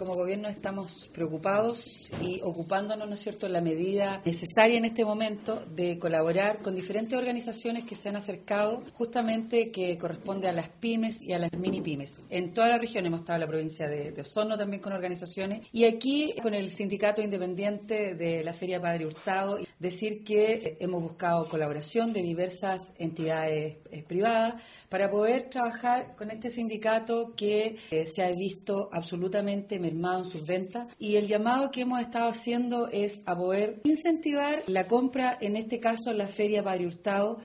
Como gobierno estamos preocupados y ocupándonos, ¿no es cierto?, en la medida necesaria en este momento de colaborar con diferentes organizaciones que se han acercado justamente que corresponde a las pymes y a las mini pymes. En toda la región hemos estado en la provincia de, Osorno también con organizaciones y aquí con el sindicato independiente de la Feria Padre Hurtado decir que hemos buscado colaboración de diversas entidades eh, privadas para poder trabajar con este sindicato que eh, se ha visto absolutamente en sus ventas y el llamado que hemos estado haciendo es a poder incentivar la compra, en este caso la Feria Padre Hurtado.